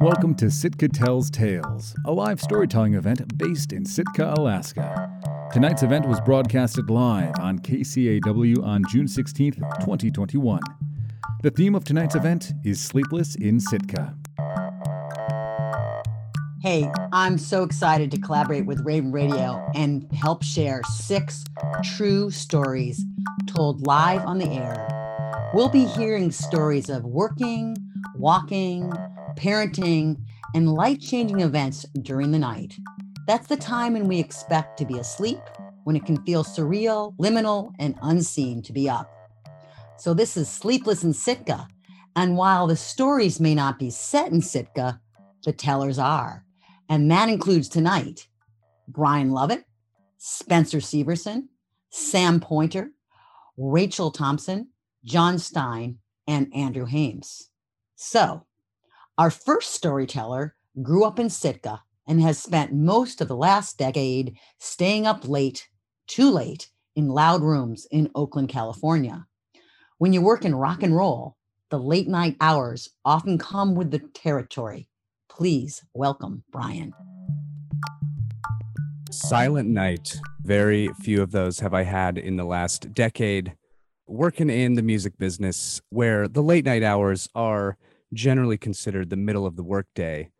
Welcome to Sitka Tells Tales, a live storytelling event based in Sitka, Alaska. Tonight's event was broadcasted live on KCAW on June 16th, 2021. The theme of tonight's event is Sleepless in Sitka. Hey, I'm so excited to collaborate with Raven Radio and help share six true stories told live on the air. We'll be hearing stories of working, walking, parenting, and life changing events during the night. That's the time when we expect to be asleep, when it can feel surreal, liminal, and unseen to be up. So, this is Sleepless in Sitka. And while the stories may not be set in Sitka, the tellers are. And that includes tonight Brian Lovett, Spencer Severson, Sam Pointer, Rachel Thompson, John Stein, and Andrew Hames. So, our first storyteller grew up in Sitka and has spent most of the last decade staying up late, too late, in loud rooms in Oakland, California. When you work in rock and roll, the late night hours often come with the territory. Please welcome Brian. Silent night. Very few of those have I had in the last decade. Working in the music business, where the late night hours are generally considered the middle of the workday.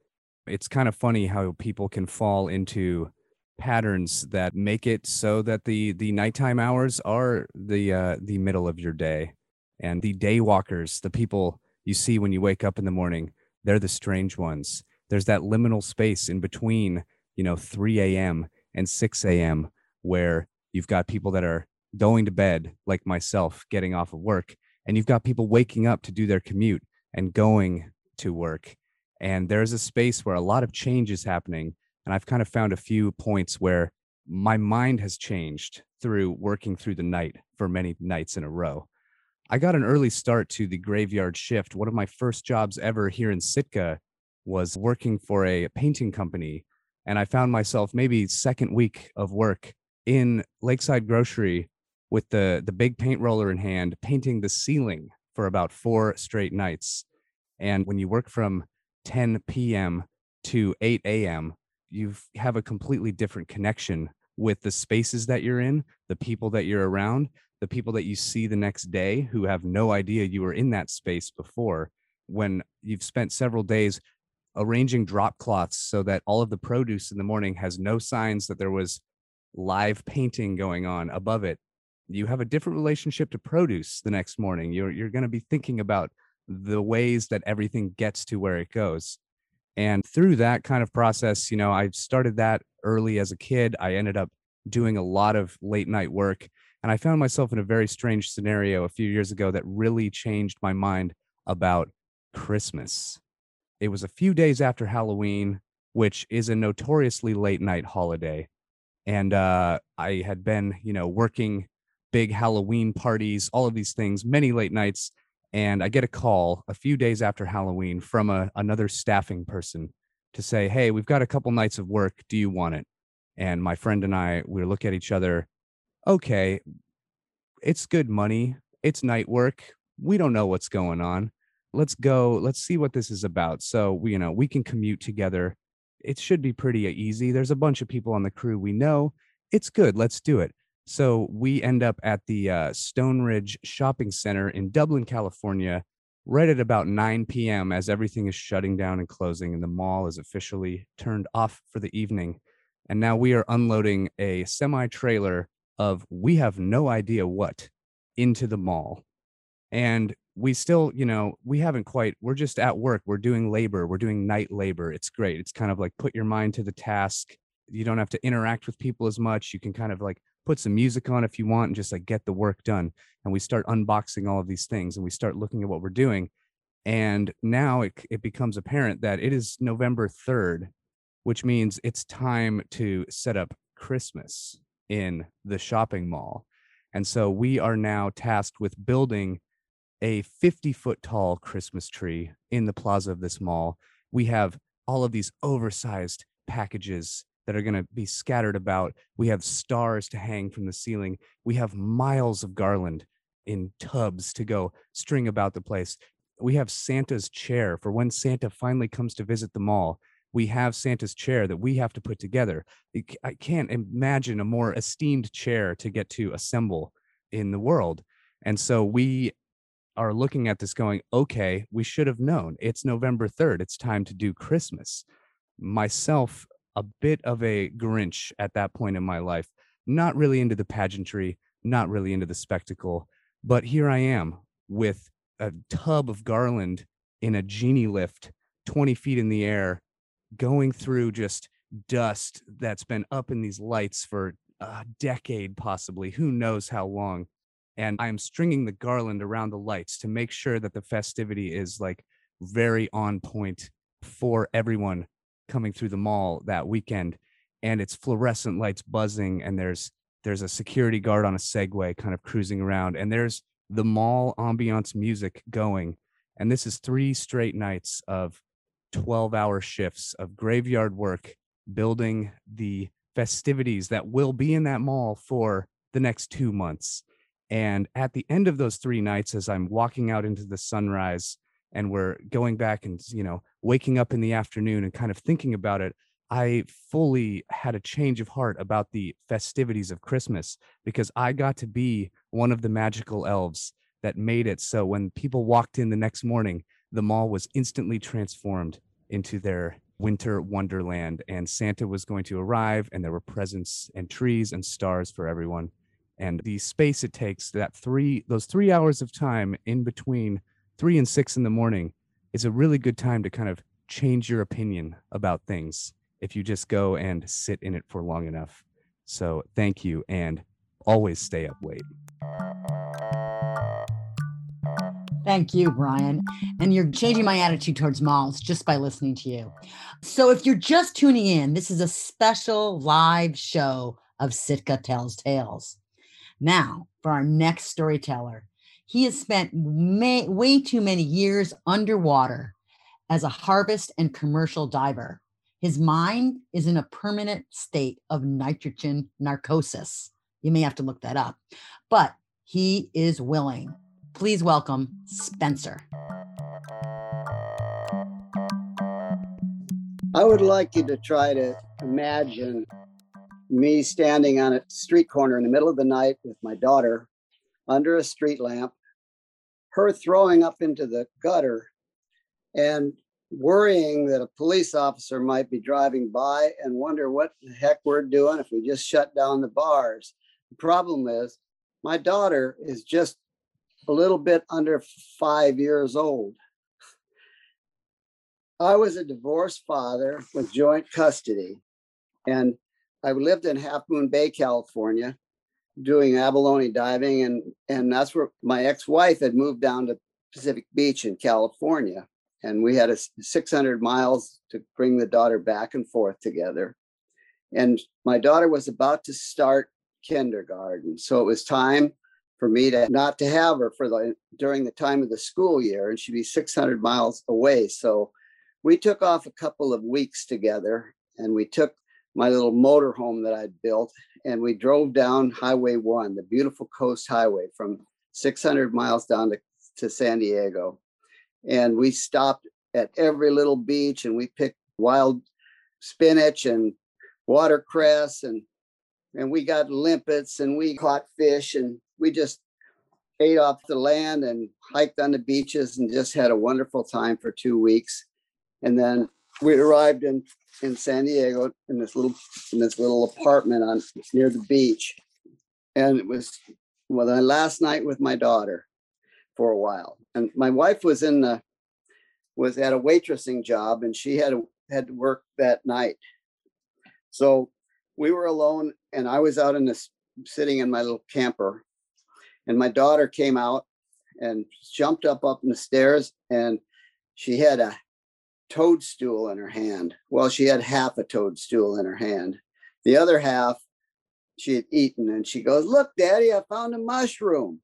It's kind of funny how people can fall into patterns that make it so that the the nighttime hours are the uh, the middle of your day, and the day walkers, the people you see when you wake up in the morning, they're the strange ones. There's that liminal space in between, you know, 3 a.m. and 6 a.m. where you've got people that are going to bed, like myself, getting off of work, and you've got people waking up to do their commute and going to work. And there's a space where a lot of change is happening. And I've kind of found a few points where my mind has changed through working through the night for many nights in a row. I got an early start to the graveyard shift. One of my first jobs ever here in Sitka was working for a painting company. And I found myself maybe second week of work in Lakeside Grocery with the, the big paint roller in hand, painting the ceiling for about four straight nights. And when you work from 10 p.m. to 8 a.m., you have a completely different connection with the spaces that you're in, the people that you're around, the people that you see the next day who have no idea you were in that space before. When you've spent several days arranging drop cloths so that all of the produce in the morning has no signs that there was live painting going on above it you have a different relationship to produce the next morning. You're you're going to be thinking about the ways that everything gets to where it goes. And through that kind of process, you know, I started that early as a kid. I ended up doing a lot of late night work and I found myself in a very strange scenario a few years ago that really changed my mind about Christmas. It was a few days after Halloween, which is a notoriously late night holiday. And uh, I had been, you know, working big Halloween parties, all of these things, many late nights. And I get a call a few days after Halloween from a, another staffing person to say, Hey, we've got a couple nights of work. Do you want it? And my friend and I, we look at each other. Okay, it's good money. It's night work. We don't know what's going on. Let's go. Let's see what this is about. So, you know, we can commute together. It should be pretty easy. There's a bunch of people on the crew we know. It's good. Let's do it. So we end up at the uh, Stone Ridge Shopping Center in Dublin, California, right at about 9 p.m. as everything is shutting down and closing, and the mall is officially turned off for the evening. And now we are unloading a semi trailer of we have no idea what into the mall. And we still, you know, we haven't quite, we're just at work. We're doing labor. We're doing night labor. It's great. It's kind of like put your mind to the task. You don't have to interact with people as much. You can kind of like put some music on if you want and just like get the work done. And we start unboxing all of these things and we start looking at what we're doing. And now it, it becomes apparent that it is november 3rd which means it's time to set up christmas in the shopping mall. And so we are now tasked with building a 50 foot tall christmas tree in the plaza of this mall. We have all of these oversized packages that are going to be scattered about. We have stars to hang from the ceiling. We have miles of garland in tubs to go string about the place. we have Santa's chair for when Santa finally comes to visit the mall. We have Santa's chair that we have to put together. I can't imagine a more esteemed chair to get to assemble in the world. And so we are looking at this going, okay, we should have known. It's November 3rd. It's time to do Christmas. Myself, a bit of a Grinch at that point in my life, not really into the pageantry, not really into the spectacle. But here I am with a tub of garland in a genie lift 20 feet in the air, going through just dust that's been up in these lights for a decade, possibly. Who knows how long? and I'm stringing the garland around the lights to make sure that the festivity is like very on point for everyone coming through the mall that weekend and it's fluorescent lights buzzing and there's there's a security guard on a segway kind of cruising around and there's the mall ambiance music going and this is three straight nights of 12 hour shifts of graveyard work building the festivities that will be in that mall for the next 2 months and at the end of those three nights, as I'm walking out into the sunrise and we're going back and, you know, waking up in the afternoon and kind of thinking about it, I fully had a change of heart about the festivities of Christmas because I got to be one of the magical elves that made it. So when people walked in the next morning, the mall was instantly transformed into their winter wonderland and Santa was going to arrive and there were presents and trees and stars for everyone. And the space it takes that three those three hours of time in between three and six in the morning is a really good time to kind of change your opinion about things if you just go and sit in it for long enough so thank you and always stay up late Thank you, Brian. And you're changing my attitude towards malls just by listening to you. So, if you're just tuning in, this is a special live show of Sitka Tells Tales. Now, for our next storyteller, he has spent may, way too many years underwater as a harvest and commercial diver. His mind is in a permanent state of nitrogen narcosis. You may have to look that up, but he is willing. Please welcome Spencer. I would like you to try to imagine me standing on a street corner in the middle of the night with my daughter under a street lamp, her throwing up into the gutter and worrying that a police officer might be driving by and wonder what the heck we're doing if we just shut down the bars. The problem is, my daughter is just a little bit under five years old. I was a divorced father with joint custody, and I lived in Half Moon Bay, California, doing abalone diving, and and that's where my ex-wife had moved down to Pacific Beach in California, and we had a 600 miles to bring the daughter back and forth together. And my daughter was about to start kindergarten, so it was time for me to not to have her for the during the time of the school year, and she'd be 600 miles away. So we took off a couple of weeks together, and we took my little motor home that I'd built. And we drove down Highway 1, the beautiful coast highway from 600 miles down to, to San Diego. And we stopped at every little beach and we picked wild spinach and watercress and and we got limpets and we caught fish and we just ate off the land and hiked on the beaches and just had a wonderful time for two weeks. And then we arrived in in San Diego in this little in this little apartment on near the beach, and it was well my last night with my daughter for a while, and my wife was in the was at a waitressing job, and she had had to work that night, so we were alone, and I was out in this sitting in my little camper, and my daughter came out and jumped up up in the stairs, and she had a toadstool in her hand. Well, she had half a toadstool in her hand. The other half she had eaten, and she goes, "Look, Daddy, I found a mushroom."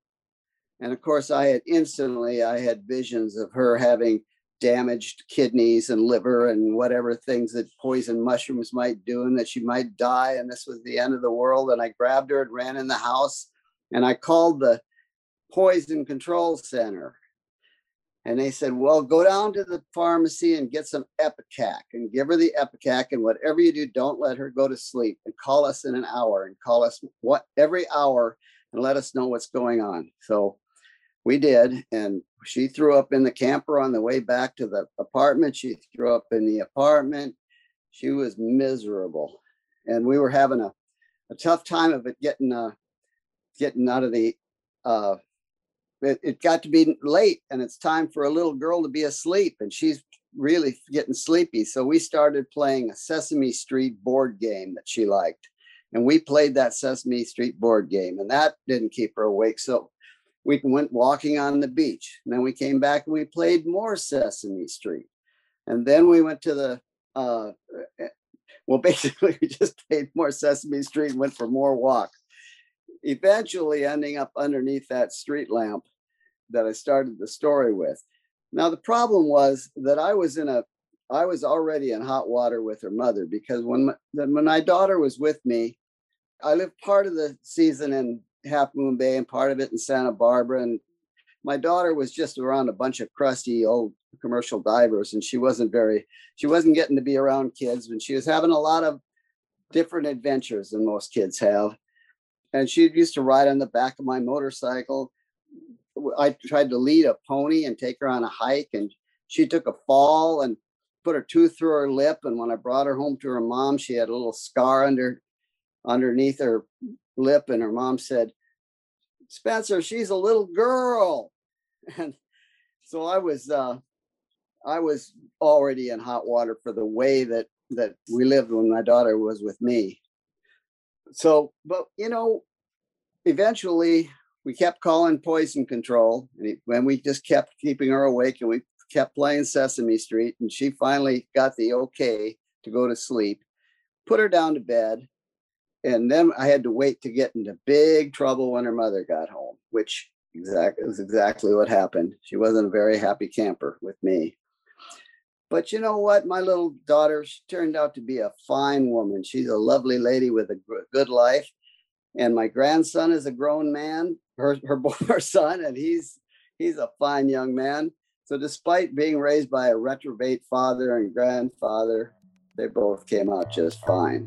And of course, I had instantly I had visions of her having damaged kidneys and liver and whatever things that poison mushrooms might do, and that she might die, and this was the end of the world. And I grabbed her and ran in the house, and I called the poison control center And they said, Well, go down to the pharmacy and get some Ipecac and give her the Ipecac. And whatever you do, don't let her go to sleep and call us in an hour and call us what every hour and let us know what's going on. So we did. And she threw up in the camper on the way back to the apartment. She threw up in the apartment. She was miserable. And we were having a, a tough time of it getting uh, getting out of the uh, it, it got to be late and it's time for a little girl to be asleep and she's really getting sleepy. So we started playing a Sesame Street board game that she liked. And we played that Sesame Street board game, and that didn't keep her awake. So we went walking on the beach. And then we came back and we played more Sesame Street. And then we went to the, uh, eh, well, basically, we just played more Sesame Street and went for more walks. Eventually, ending up underneath that street lamp that I started the story with. Now the problem was that I was in a I was already in hot water with her mother because when my, when my daughter was with me, I lived part of the season in Half Moon Bay and part of it in Santa Barbara, and my daughter was just around a bunch of crusty old commercial divers, and she wasn't very she wasn't getting to be around kids, and she was having a lot of different adventures than most kids have. And she used to ride on the back of my motorcycle I tried to lead a pony and take her on a hike, and she took a fall and put her tooth through her lip. And when I brought her home to her mom, she had a little scar under underneath her lip, and her mom said, "Spencer, she's a little girl." And so I was uh, I was already in hot water for the way that that we lived when my daughter was with me. So, but you know, eventually we kept calling poison control and when we just kept keeping her awake and we kept playing sesame street and she finally got the okay to go to sleep put her down to bed and then i had to wait to get into big trouble when her mother got home which exactly was exactly what happened. She wasn't a very happy camper with me. But you know what? My little daughter turned out to be a fine woman. She's a lovely lady with a good life and my grandson is a grown man her her, son and he's he's a fine young man so despite being raised by a retrobate father and grandfather they both came out just fine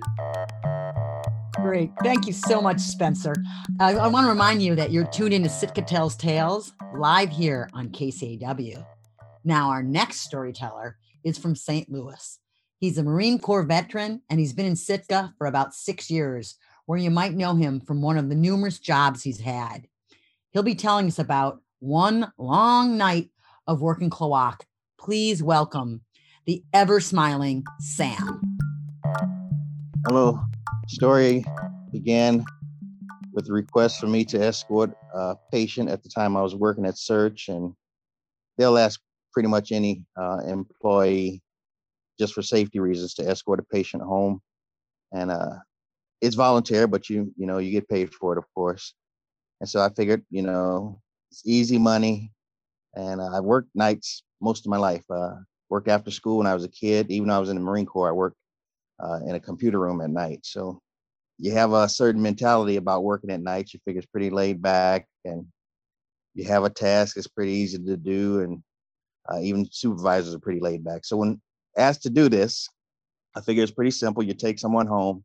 Great. Thank you so much, Spencer. Uh, I want to remind you that you're tuned into Sitka Tells Tales live here on KCAW. Now, our next storyteller is from St. Louis. He's a Marine Corps veteran and he's been in Sitka for about six years, where you might know him from one of the numerous jobs he's had. He'll be telling us about one long night of working Klawock. Please welcome the ever smiling Sam. Hello. Story began with a request for me to escort a patient at the time I was working at SEARHC, and they'll ask pretty much any uh, employee just for safety reasons to escort a patient home. And uh, it's voluntary, but you you know you get paid for it, of course. And so I figured, you know, it's easy money, and I worked nights most of my life. Uh, worked after school when I was a kid. Even though I was in the Marine Corps, I worked uh, in a computer room at night. So you have a certain mentality about working at night. You figure it's pretty laid back, and you have a task. It's pretty easy to do, and uh, even supervisors are pretty laid back. So when asked to do this, I figure it's pretty simple. You take someone home,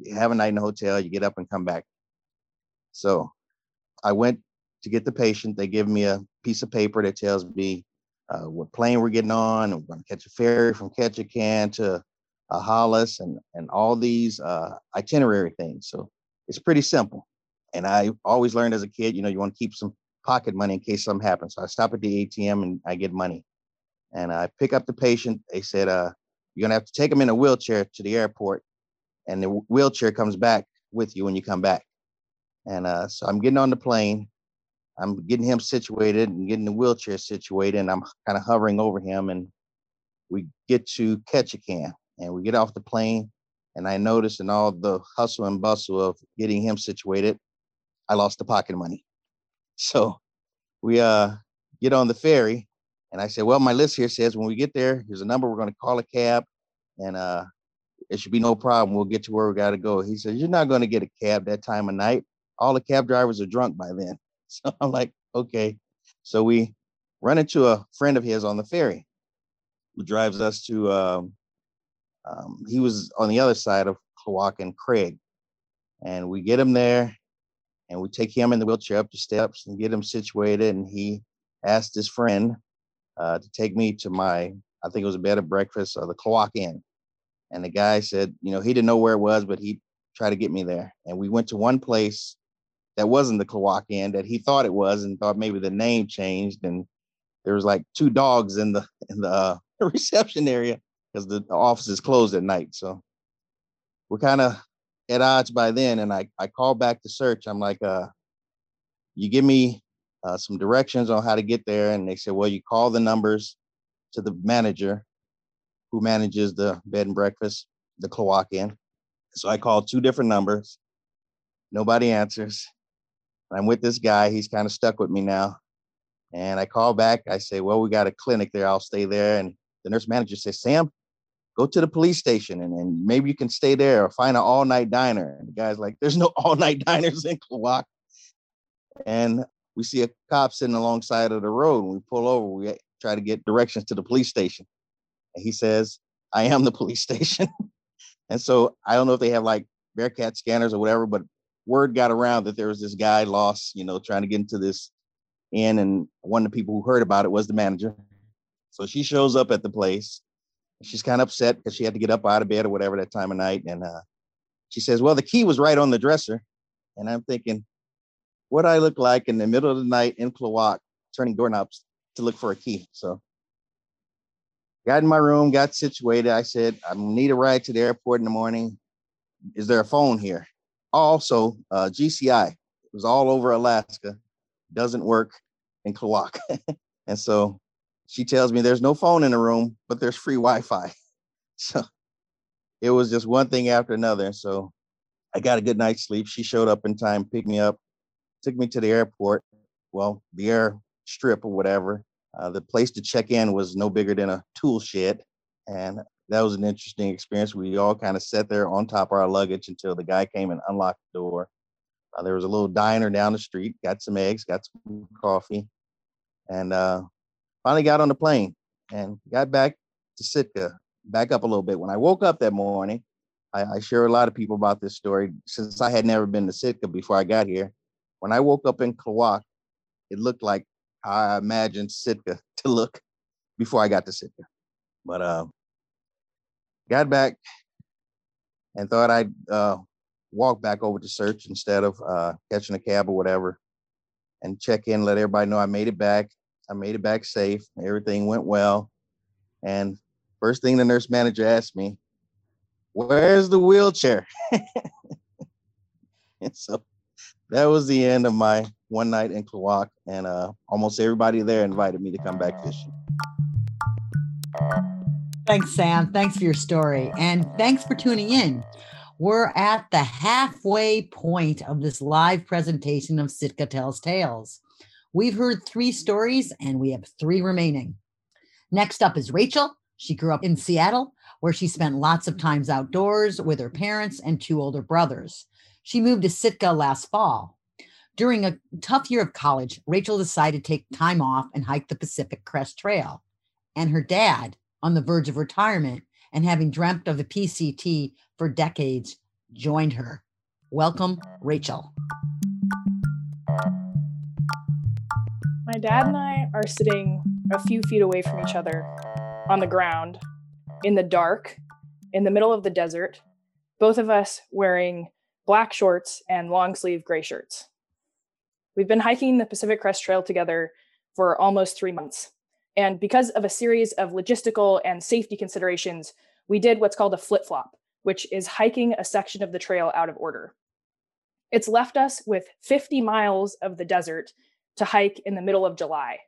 you have a night in a hotel, you get up and come back. So I went to get the patient. They give me a piece of paper that tells me uh, what plane we're getting on. and We're going to catch a ferry from Ketchikan to uh, Hollis and, and all these uh, itinerary things. So it's pretty simple. And I always learned as a kid, you know, you want to keep some pocket money in case something happens. So I stop at the ATM and I get money. And I pick up the patient. They said, uh, you're going to have to take them in a wheelchair to the airport and the wheelchair comes back with you when you come back. And uh, so I'm getting on the plane. I'm getting him situated and getting the wheelchair situated, and I'm kind of hovering over him. And we get to Ketchikan, and we get off the plane. And I notice in all the hustle and bustle of getting him situated, I lost the pocket money. So we uh, get on the ferry, and I said, "Well, my list here says when we get there, here's a number. We're going to call a cab, and uh, it should be no problem. We'll get to where we got to go. He says, You're not going to get a cab that time of night. All the cab drivers are drunk by then. So I'm like, Okay. So we run into a friend of his on the ferry who drives us to, um, um, he was on the other side of Klawock and Craig. And we get him there and we take him in the wheelchair up the steps and get him situated. And he asked his friend uh, to take me to my, I think it was a bed of breakfast or the Klawock Inn. And the guy said, you know, he didn't know where it was, but he tried to get me there. And we went to one place that wasn't the Klawock Inn that he thought it was and thought maybe the name changed. And there was like two dogs in the in the uh, reception area because the, office is closed at night. So we're kind of at odds by then. And I, I called back to SEARHC. I'm like, uh, you give me uh, some directions on how to get there. And they said, well, you call the numbers to the manager who manages the bed and breakfast, the Klawock Inn. So I call two different numbers. Nobody answers. I'm with this guy. He's kind of stuck with me now. And I call back. I say, well, we got a clinic there. I'll stay there. And the nurse manager says, Sam, go to the police station and, and maybe you can stay there or find an all night diner. And the guy's like, there's no all night diners in Klawock. And we see a cop sitting alongside of the road. And we pull over. We try to get directions to the police station. And he says, I am the police station. and so I don't know if they have like Bearcat scanners or whatever, but word got around that there was this guy lost, you know, trying to get into this inn. And one of the people who heard about it was the manager. So she shows up at the place. She's kind of upset because she had to get up out of bed or whatever that time of night. And uh, she says, Well, the key was right on the dresser. And I'm thinking, what I look like in the middle of the night in Klawock, turning doorknobs to look for a key. So got in my room, got situated. I said, I need a ride to the airport in the morning. Is there a phone here? Also, uh, GCI it was all over Alaska, doesn't work in Klawock. and so she tells me there's no phone in the room, but there's free Wi-Fi. So it was just one thing after another. So I got a good night's sleep. She showed up in time, picked me up, took me to the airport. Well, the air strip or whatever. Uh, the place to check in was no bigger than a tool shed. And that was an interesting experience. We all kind of sat there on top of our luggage until the guy came and unlocked the door. Uh, there was a little diner down the street, got some eggs, got some coffee, and uh, finally got on the plane and got back to Sitka, back up a little bit. When I woke up that morning, I, I share a lot of people about this story since I had never been to Sitka before I got here. When I woke up in Klawock, it looked like I imagined Sitka to look before I got to Sitka. But uh, got back and thought I'd uh, walk back over to SEARHC instead of uh, catching a cab or whatever and check in, let everybody know I made it back. I made it back safe. Everything went well. And first thing the nurse manager asked me, Where's the wheelchair? and so that was the end of my one night in Klawock. And uh, almost everybody there invited me to come back fishing. Thanks, Sam. Thanks for your story. And thanks for tuning in. We're at the halfway point of this live presentation of Sitka Tells Tales. We've heard three stories and we have three remaining. Next up is Rachel. She grew up in Seattle, where she spent lots of times outdoors with her parents and two older brothers. She moved to Sitka last fall. During a tough year of college, Rachel decided to take time off and hike the Pacific Crest Trail. And her dad, on the verge of retirement and having dreamt of the PCT for decades, joined her. Welcome, Rachel. My dad and I are sitting a few feet away from each other on the ground in the dark in the middle of the desert, both of us wearing black shorts and long sleeve gray shirts. We've been hiking the Pacific Crest Trail together for almost three months. And because of a series of logistical and safety considerations, we did what's called a flip flop, which is hiking a section of the trail out of order. It's left us with 50 miles of the desert to hike in the middle of July.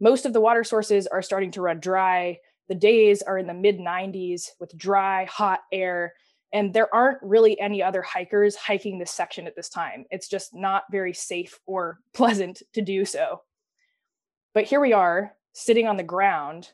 Most of the water sources are starting to run dry. The days are in the mid 90s with dry, hot air. And there aren't really any other hikers hiking this section at this time. It's just not very safe or pleasant to do so. But here we are, sitting on the ground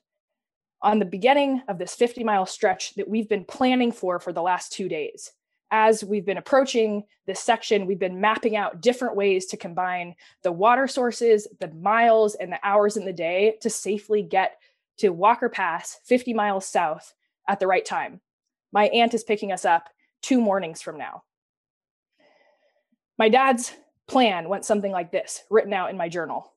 on the beginning of this 50 mile stretch that we've been planning for for the last two days. as we've been approaching this section, we've been mapping out different ways to combine the water sources, the miles, and the hours in the day to safely get to Walker Pass, 50 miles south, at the right time. My aunt is picking us up two mornings from now. My dad's plan went something like this, written out in my journal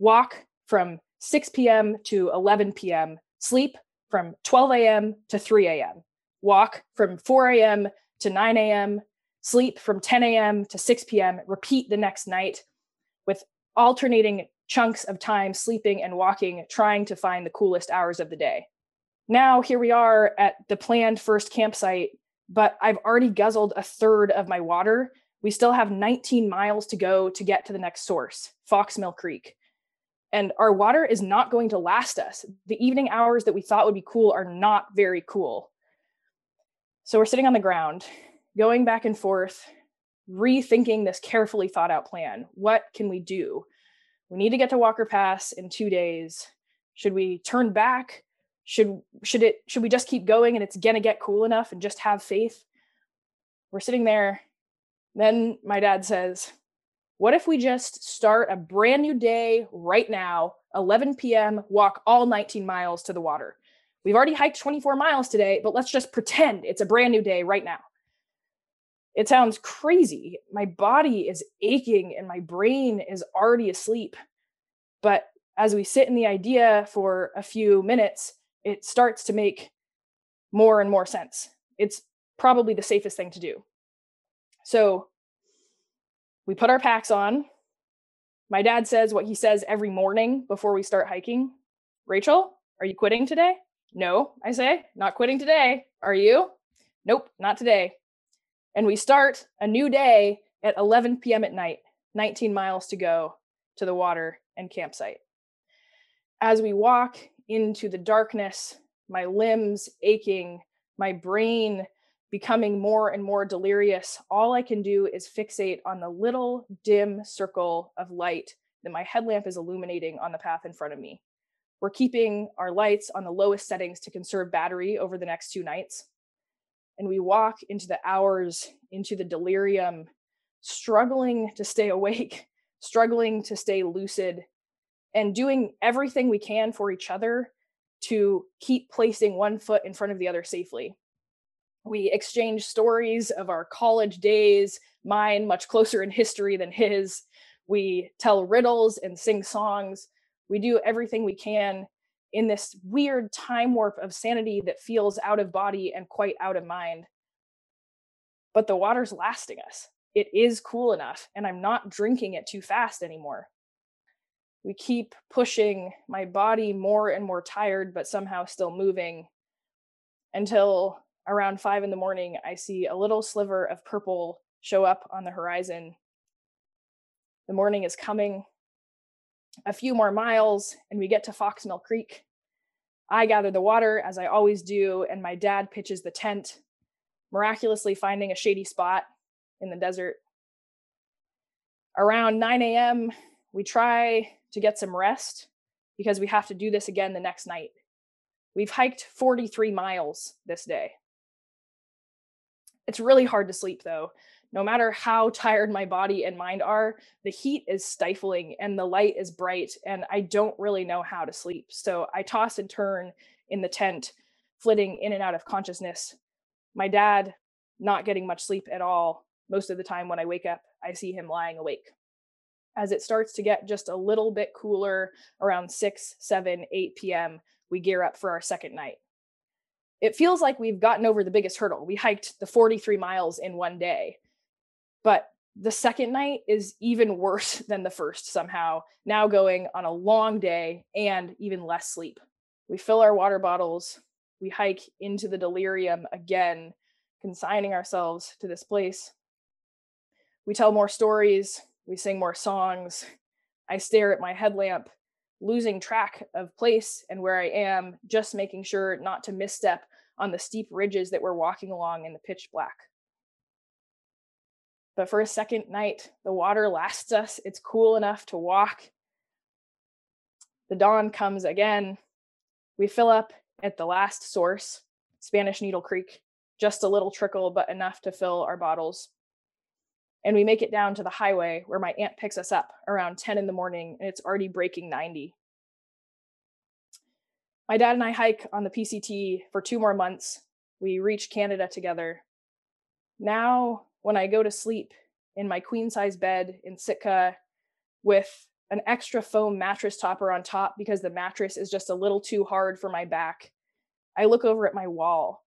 walk from 6 p.m. to 11 p.m., sleep from 12 a.m. to 3 a.m., walk from 4 a.m to 9 a.m., sleep from 10 a.m. to 6 p.m., repeat the next night with alternating chunks of time sleeping and walking, trying to find the coolest hours of the day. Now, here we are at the planned first campsite, but I've already guzzled a third of my water. We still have 19 miles to go to get to the next source, Fox Mill Creek. And our water is not going to last us. The evening hours that we thought would be cool are not very cool. So we're sitting on the ground, going back and forth, rethinking this carefully thought out plan. What can we do? We need to get to Walker Pass in 2 days. Should we turn back? Should should it should we just keep going and it's to get cool enough and just have faith? We're sitting there. Then my dad says, "What if we just start a brand new day right now, 11 p.m., walk all 19 miles to the water?" We've already hiked 24 miles today, but let's just pretend it's a brand new day right now. It sounds crazy. My body is aching and my brain is already asleep. But as we sit in the idea for a few minutes, it starts to make more and more sense. It's probably the safest thing to do. So we put our packs on. My dad says what he says every morning before we start hiking Rachel, are you quitting today? No, I say, not quitting today. Are you? Nope, not today. And we start a new day at 11 p.m. at night, 19 miles to go to the water and campsite. As we walk into the darkness, my limbs aching, my brain becoming more and more delirious, all I can do is fixate on the little dim circle of light that my headlamp is illuminating on the path in front of me. We're keeping our lights on the lowest settings to conserve battery over the next two nights. And we walk into the hours, into the delirium, struggling to stay awake, struggling to stay lucid, and doing everything we can for each other to keep placing one foot in front of the other safely. We exchange stories of our college days, mine much closer in history than his. We tell riddles and sing songs we do everything we can in this weird time warp of sanity that feels out of body and quite out of mind. But the water's lasting us. It is cool enough, and I'm not drinking it too fast anymore. We keep pushing my body more and more tired, but somehow still moving until around five in the morning, I see a little sliver of purple show up on the horizon. The morning is coming a few more miles and we get to Fox Mill Creek. I gather the water as I always do, and my dad pitches the tent, miraculously finding a shady spot in the desert. Around 9 a.m., we try to get some rest because we have to do this again the next night. We've hiked 43 miles this day. It's really hard to sleep though, no matter how tired my body and mind are, the heat is stifling and the light is bright, and I don't really know how to sleep. So I toss and turn in the tent, flitting in and out of consciousness. My dad, not getting much sleep at all. Most of the time when I wake up, I see him lying awake. As it starts to get just a little bit cooler around 6, 7, 8 p.m., we gear up for our second night. It feels like we've gotten over the biggest hurdle. We hiked the 43 miles in one day but the second night is even worse than the first somehow, now going on a long day and even less sleep. We fill our water bottles, we hike into the delirium again, consigning ourselves to this place. We tell more stories, we sing more songs. I stare at my headlamp, losing track of place and where I am, just making sure not to misstep on the steep ridges that we're walking along in the pitch black. But for a second night, the water lasts us. It's cool enough to walk. The dawn comes again. We fill up at the last source, Spanish Needle Creek, just a little trickle, but enough to fill our bottles. And we make it down to the highway where my aunt picks us up around 10 in the morning and it's already breaking 90. My dad and I hike on the PCT for two more months. We reach Canada together. Now, when I go to sleep in my queen size bed in Sitka with an extra foam mattress topper on top because the mattress is just a little too hard for my back, I look over at my wall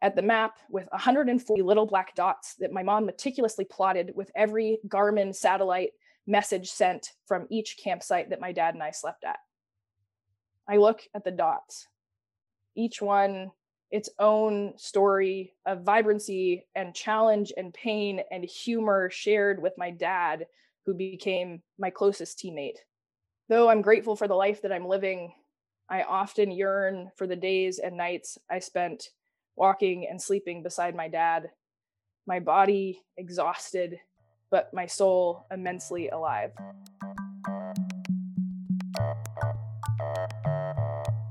at the map with 140 little black dots that my mom meticulously plotted with every Garmin satellite message sent from each campsite that my dad and I slept at. I look at the dots, each one its own story of vibrancy and challenge and pain and humor shared with my dad, who became my closest teammate. Though I'm grateful for the life that I'm living, I often yearn for the days and nights I spent walking and sleeping beside my dad, my body exhausted, but my soul immensely alive.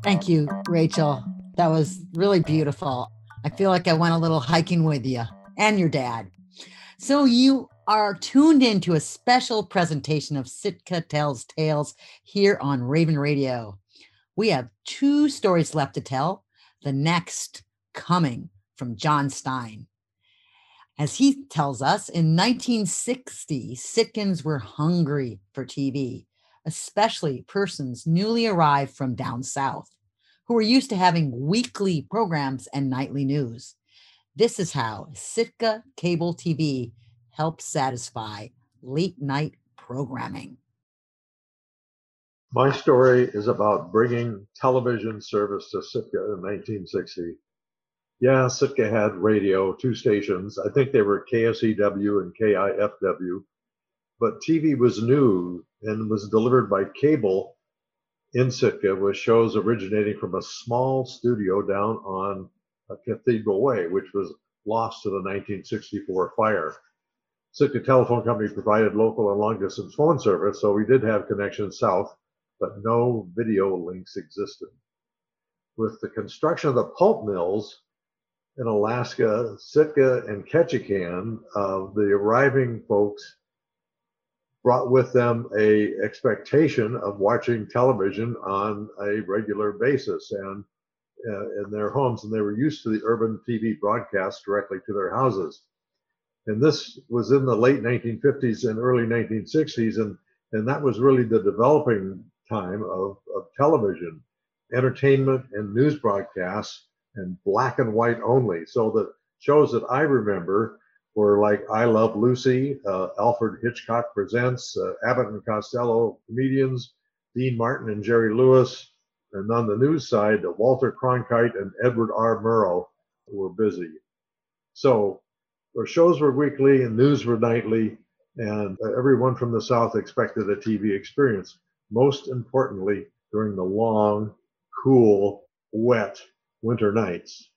Thank you, Rachel. That was really beautiful. I feel like I went a little hiking with you and your dad. So you are tuned into a special presentation of Sitka Tells Tales here on Raven Radio. We have two stories left to tell. The next coming from John Stein. As he tells us, in 1960, Sitkans were hungry for TV, especially persons newly arrived from down south who were used to having weekly programs and nightly news. This is how Sitka Cable TV helps satisfy late night programming. My story is about bringing television service to Sitka in 1960. Yeah, Sitka had radio, two stations. I think they were KSEW and KIFW, but TV was new and was delivered by cable in Sitka with shows originating from a small studio down on Cathedral Way, which was lost to the 1964 fire. Sitka Telephone Company provided local and long distance phone service, so we did have connections south, but no video links existed. With the construction of the pulp mills in Alaska, Sitka, and Ketchikan, uh, the arriving folks brought with them a expectation of watching television on a regular basis and uh, in their homes and they were used to the urban tv broadcast directly to their houses. And this was in the late 1950s and early 1960s and and that was really the developing time of, of television. Entertainment and news broadcasts and black and white only so the shows that i remember were like I Love Lucy, uh, Alfred Hitchcock Presents, uh, Abbott and Costello comedians, Dean Martin and Jerry Lewis. And on the news side, Walter Cronkite and Edward R. Murrow were busy. So our shows were weekly and news were nightly, and everyone from the South expected a TV experience. Most importantly, during the long, cool, wet winter nights.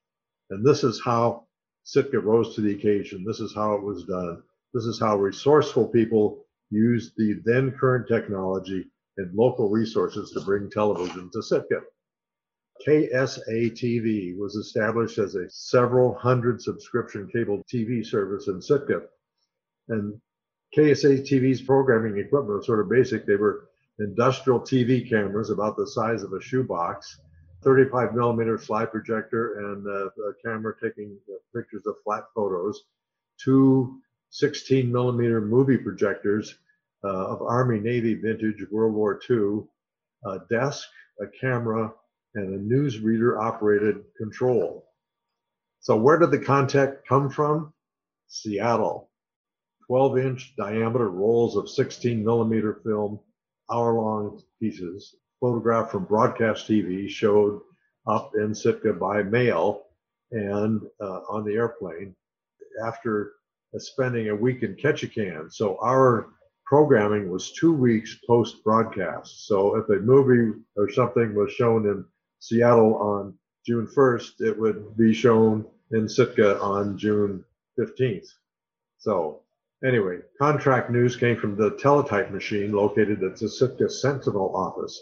And this is how Sitka rose to the occasion. This is how it was done. This is how resourceful people used the then current technology and local resources to bring television to Sitka. KSA TV was established as a several hundred subscription cable TV service in Sitka. And KSA TV's programming equipment was sort of basic. They were industrial TV cameras about the size of a shoebox 35 millimeter slide projector and a, a camera taking pictures of flat photos, two 16 millimeter movie projectors uh, of Army Navy vintage World War II, a desk, a camera, and a newsreader operated control. So, where did the contact come from? Seattle. 12 inch diameter rolls of 16 millimeter film, hour long pieces, photograph from broadcast TV showed up in Sitka by mail and uh, on the airplane after spending a week in Ketchikan. So our programming was two weeks post broadcast. So if a movie or something was shown in Seattle on June 1st, it would be shown in Sitka on June 15th. So anyway, contract news came from the teletype machine located at the Sitka Sentinel office.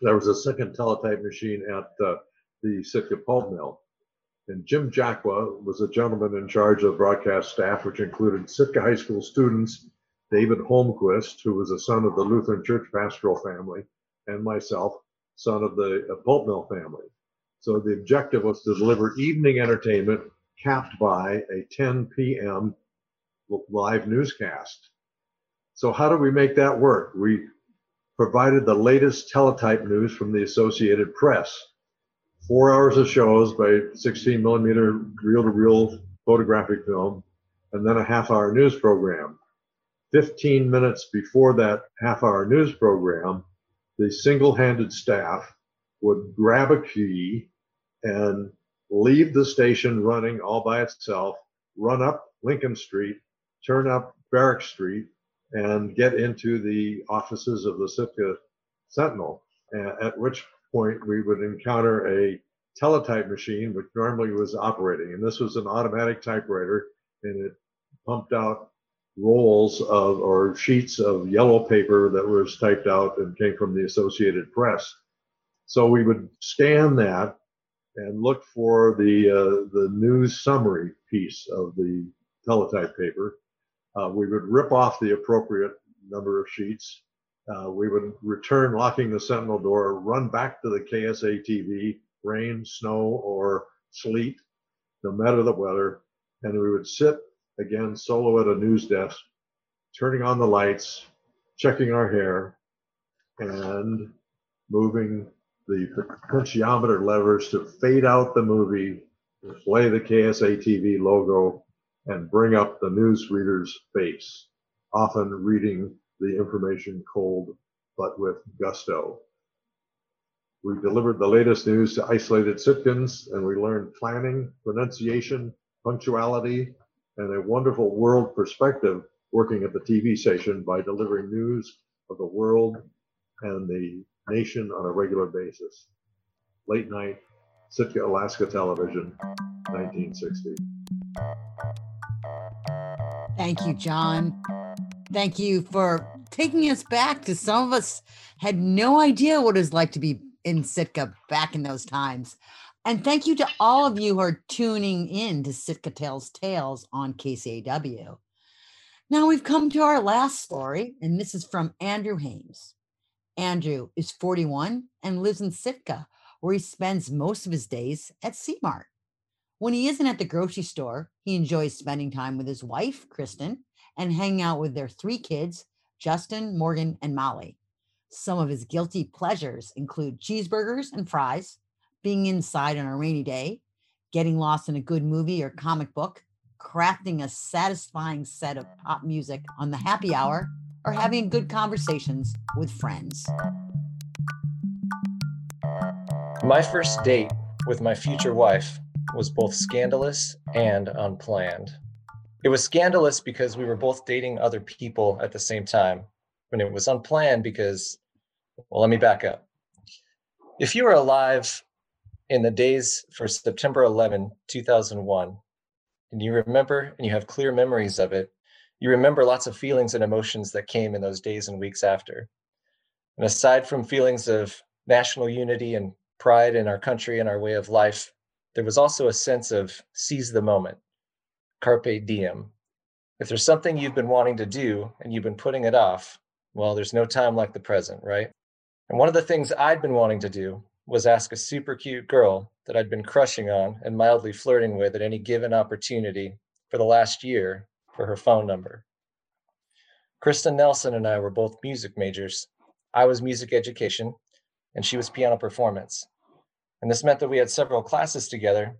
There was a second teletype machine at uh, the Sitka pulp mill. And Jim Jacqua was a gentleman in charge of broadcast staff, which included Sitka High School students, David Holmquist, who was a son of the Lutheran Church pastoral family, and myself, son of the uh, pulp mill family. So the objective was to deliver evening entertainment capped by a 10 p.m. live newscast. So how do we make that work? We provided the latest teletype news from the Associated Press. Four hours of shows by 16 millimeter reel to reel photographic film, and then a half hour news program. 15 minutes before that half hour news program, the single handed staff would grab a key and leave the station running all by itself, run up Lincoln Street, turn up Barrack Street, and get into the offices of the Sitka Sentinel, at which point we would encounter a teletype machine, which normally was operating. And this was an automatic typewriter, and it pumped out rolls of or sheets of yellow paper that was typed out and came from the Associated Press. So we would scan that and look for the uh, the news summary piece of the teletype paper. Uh, we would rip off the appropriate number of sheets. Uh, we would return locking the sentinel door, run back to the KSA TV, rain, snow, or sleet, no matter the weather, and we would sit again solo at a news desk, turning on the lights, checking our hair, and moving the potentiometer levers to fade out the movie, play the KSA TV logo, and bring up the newsreader's face, often reading the information cold but with gusto. We delivered the latest news to isolated Sitkans, and we learned planning, pronunciation, punctuality, and a wonderful world perspective working at the TV station by delivering news of the world and the nation on a regular basis. Late night, Sitka, Alaska television, 1960. Thank you, um, John. Thank you for taking us back to some of us had no idea what it was like to be in Sitka back in those times. And thank you to all of you who are tuning in to Sitka Tells Tales on KCAW. Now we've come to our last story, and this is from Andrew Hames. Andrew is 41 and lives in Sitka, where he spends most of his days at Seamart. When he isn't at the grocery store, he enjoys spending time with his wife, Kristen, and hanging out with their three kids, Justin, Morgan, and Molly. Some of his guilty pleasures include cheeseburgers and fries, being inside on a rainy day, getting lost in a good movie or comic book, crafting a satisfying set of pop music on the happy hour, or having good conversations with friends. My first date with my future wife was both scandalous and unplanned. It was scandalous because we were both dating other people at the same time, and it was unplanned because, well, let me back up. If you were alive in the days for September 11, 2001, and you remember and you have clear memories of it, you remember lots of feelings and emotions that came in those days and weeks after. And aside from feelings of national unity and pride in our country and our way of life, there was also a sense of seize the moment, carpe diem. If there's something you've been wanting to do and you've been putting it off, well, there's no time like the present, right? And one of the things I'd been wanting to do was ask a super cute girl that I'd been crushing on and mildly flirting with at any given opportunity for the last year for her phone number. Kristen Nelson and I were both music majors. I was music education, and she was piano performance. And this meant that we had several classes together.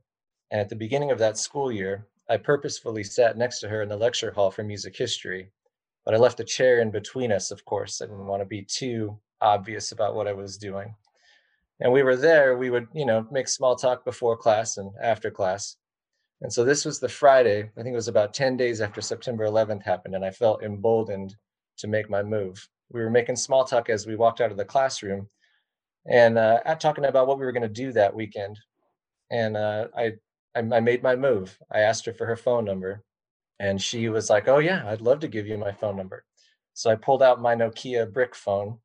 And at the beginning of that school year, I purposefully sat next to her in the lecture hall for music history. But I left a chair in between us, of course. I didn't want to be too obvious about what I was doing. And we were there, we would, you know, make small talk before class and after class. And so this was the Friday, I think it was about 10 days after September 11th happened, and I felt emboldened to make my move. We were making small talk as we walked out of the classroom and uh, talking about what we were going to do that weekend. And uh, I, I, I made my move. I asked her for her phone number, and she was like, "Oh yeah, I'd love to give you my phone number." So I pulled out my Nokia brick phone,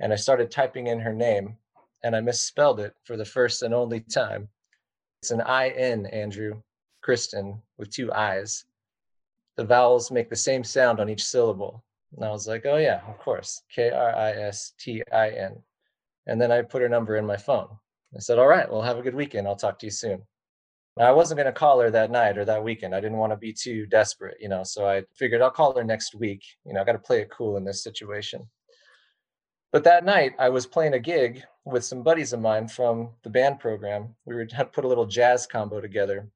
and I started typing in her name, and I misspelled it for the first and only time It's an I N, Andrew, Kristen, with two I's. The vowels make the same sound on each syllable. And I was like, oh, yeah, of course. K R I S T I N. And then I put her number in my phone. I said, all right, well, have a good weekend. I'll talk to you soon. Now, I wasn't going to call her that night or that weekend. I didn't want to be too desperate, you know. So I figured I'll call her next week. You know, I got to play it cool in this situation. But that night, I was playing a gig with some buddies of mine from the band program. We were had put a little jazz combo together,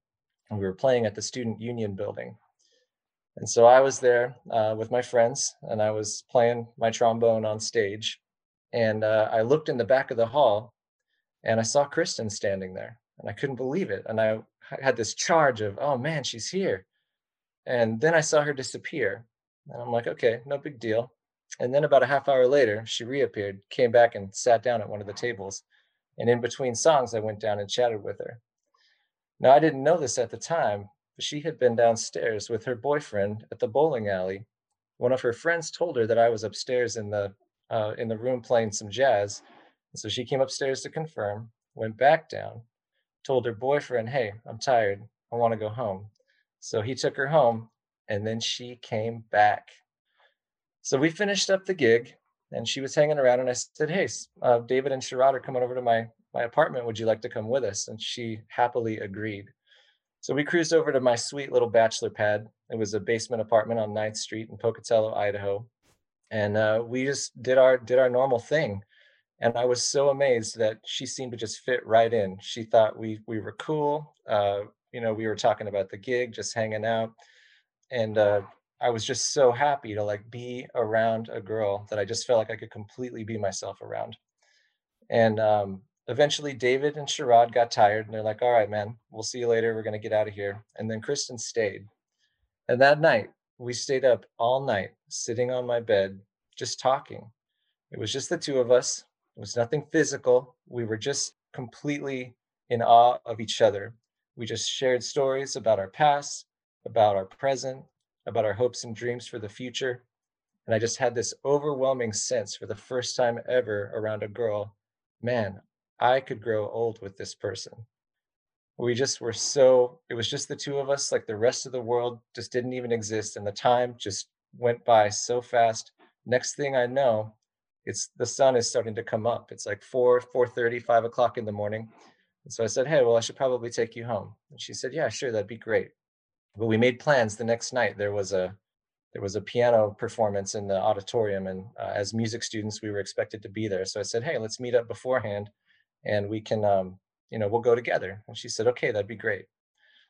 and we were playing at the Student Union building. And so I was there uh, with my friends, and I was playing my trombone on stage. And uh, I looked in the back of the hall, and I saw Kristen standing there and I couldn't believe it. And I had this charge of, oh man, she's here. And then I saw her disappear. And I'm like, okay, no big deal. And then about a half hour later, she reappeared, came back and sat down at one of the tables. And in between songs, I went down and chatted with her. Now, I didn't know this at the time, but she had been downstairs with her boyfriend at the bowling alley. One of her friends told her that I was upstairs in the uh, in the room playing some jazz. And so she came upstairs to confirm, went back down, told her boyfriend, Hey, I'm tired. I want to go home. So he took her home and then she came back. So we finished up the gig and she was hanging around and I said, Hey, uh, David and Sherrod are coming over to my, my apartment. Would you like to come with us? And she happily agreed. So we cruised over to my sweet little bachelor pad. It was a basement apartment on 9th Street in Pocatello, Idaho. And uh, we just did our did our normal thing and I was so amazed that she seemed to just fit right in. She thought we we were cool. Uh, you know, we were talking about the gig, just hanging out, and uh, I was just so happy to like be around a girl that I just felt like I could completely be myself around. And um, eventually, David and Sherrod got tired, and they're like, "All right, man, we'll see you later. We're gonna get out of here." And then Kristen stayed, and that night we stayed up all night, sitting on my bed, just talking. It was just the two of us it was nothing physical. We were just completely in awe of each other. We just shared stories about our past, about our present, about our hopes and dreams for the future. And I just had this overwhelming sense for the first time ever around a girl man, I could grow old with this person. We just were so, it was just the two of us, like the rest of the world just didn't even exist. And the time just went by so fast. Next thing I know, it's the sun is starting to come up. It's like 4, 4.30, 5 o'clock in the morning. And so I said, hey, well, I should probably take you home. And she said, yeah, sure, that'd be great. But we made plans the next night. There was a there was a piano performance in the auditorium, and uh, as music students, we were expected to be there. So I said, hey, let's meet up beforehand, and we can, um, you know, we'll go together. And she said, okay, that'd be great.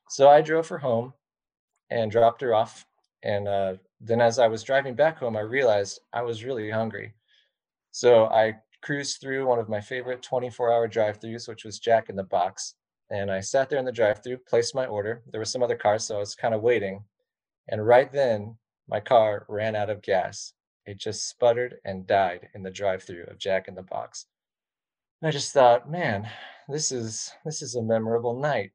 So I drove her home and dropped her off. And uh, then as I was driving back home, I realized I was really hungry. So I cruised through one of my favorite 24 hour drive throughs, which was Jack in the Box. And I sat there in the drive through, placed my order. There were some other cars, so I was kind of waiting. And right then, my car ran out of gas. It just sputtered and died in the drive through of Jack in the Box. And I just thought, man, this is this is a memorable night.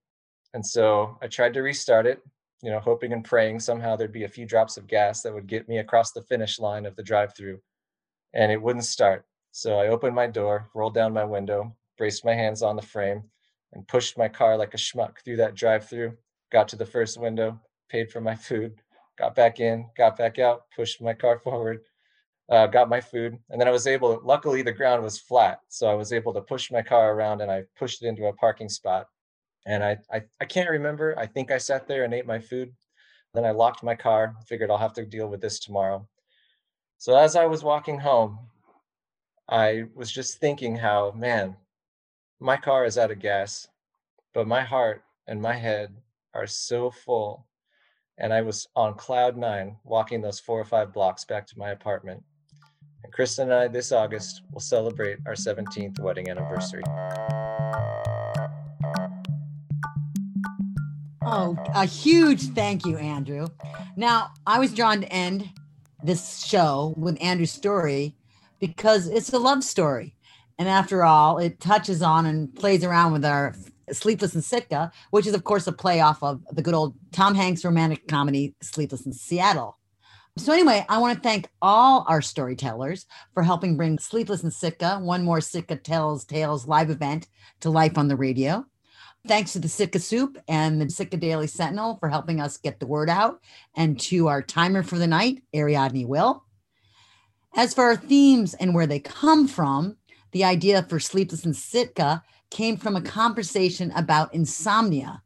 And so I tried to restart it, you know, hoping and praying somehow there'd be a few drops of gas that would get me across the finish line of the drive through and it wouldn't start. So I opened my door, rolled down my window, braced my hands on the frame, and pushed my car like a schmuck through that drive through, got to the first window, paid for my food, got back in, got back out, pushed my car forward, uh, got my food. And then I was able, luckily, the ground was flat. So I was able to push my car around and I pushed it into a parking spot. And I, I, I can't remember. I think I sat there and ate my food. Then I locked my car, figured I'll have to deal with this tomorrow. So as I was walking home, I was just thinking how, man, my car is out of gas, but my heart and my head are so full. And I was on cloud nine walking those four or five blocks back to my apartment. And Kristen and I this August will celebrate our 17th wedding anniversary. Oh, a huge thank you, Andrew. Now, I was drawn to end this show with Andrew's story because it's a love story. And after all, it touches on and plays around with our Sleepless in Sitka, which is, of course, a play off of the good old Tom Hanks romantic comedy Sleepless in Seattle. So, anyway, I want to thank all our storytellers for helping bring Sleepless in Sitka, one more Sitka Tells Tales live event to life on the radio. Thanks to the Sitka Soup and the Sitka Daily Sentinel for helping us get the word out, and to our timer for the night, Ariadne Will. As for our themes and where they come from, the idea for Sleepless in Sitka came from a conversation about insomnia.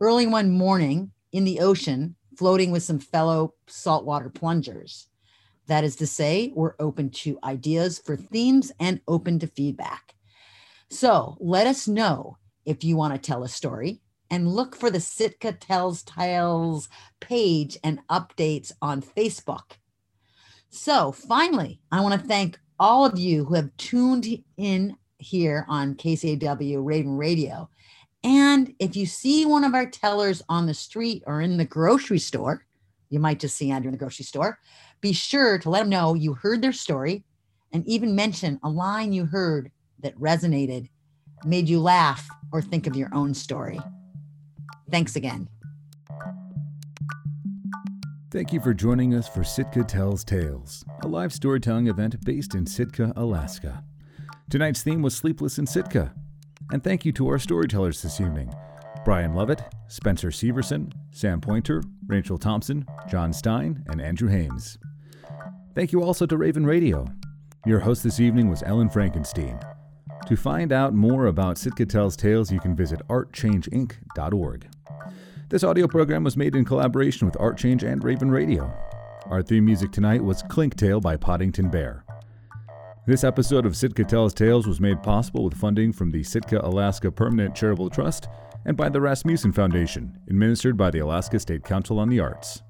Early one morning in the ocean, floating with some fellow saltwater plungers. That is to say, we're open to ideas for themes and open to feedback. So let us know if you want to tell a story and look for the Sitka Tells Tales page and updates on Facebook. So finally, I want to thank all of you who have tuned in here on KCAW Raven Radio. And if you see one of our tellers on the street or in the grocery store, you might just see Andrew in the grocery store, be sure to let them know you heard their story and even mention a line you heard that resonated, made you laugh, or think of your own story. Thanks again. Thank you for joining us for Sitka Tells Tales, a live storytelling event based in Sitka, Alaska. Tonight's theme was Sleepless in Sitka. And thank you to our storytellers this evening Brian Lovett, Spencer Severson, Sam Pointer, Rachel Thompson, John Stein, and Andrew Hames. Thank you also to Raven Radio. Your host this evening was Ellen Frankenstein. To find out more about Sitka Tells Tales, you can visit artchangeinc.org. This audio program was made in collaboration with ArtChange and Raven Radio. Our theme music tonight was Clink Tale by Poddington Bear. This episode of Sitka Tells Tales was made possible with funding from the Sitka Alaska Permanent Charitable Trust and by the Rasmuson Foundation, administered by the Alaska State Council on the Arts.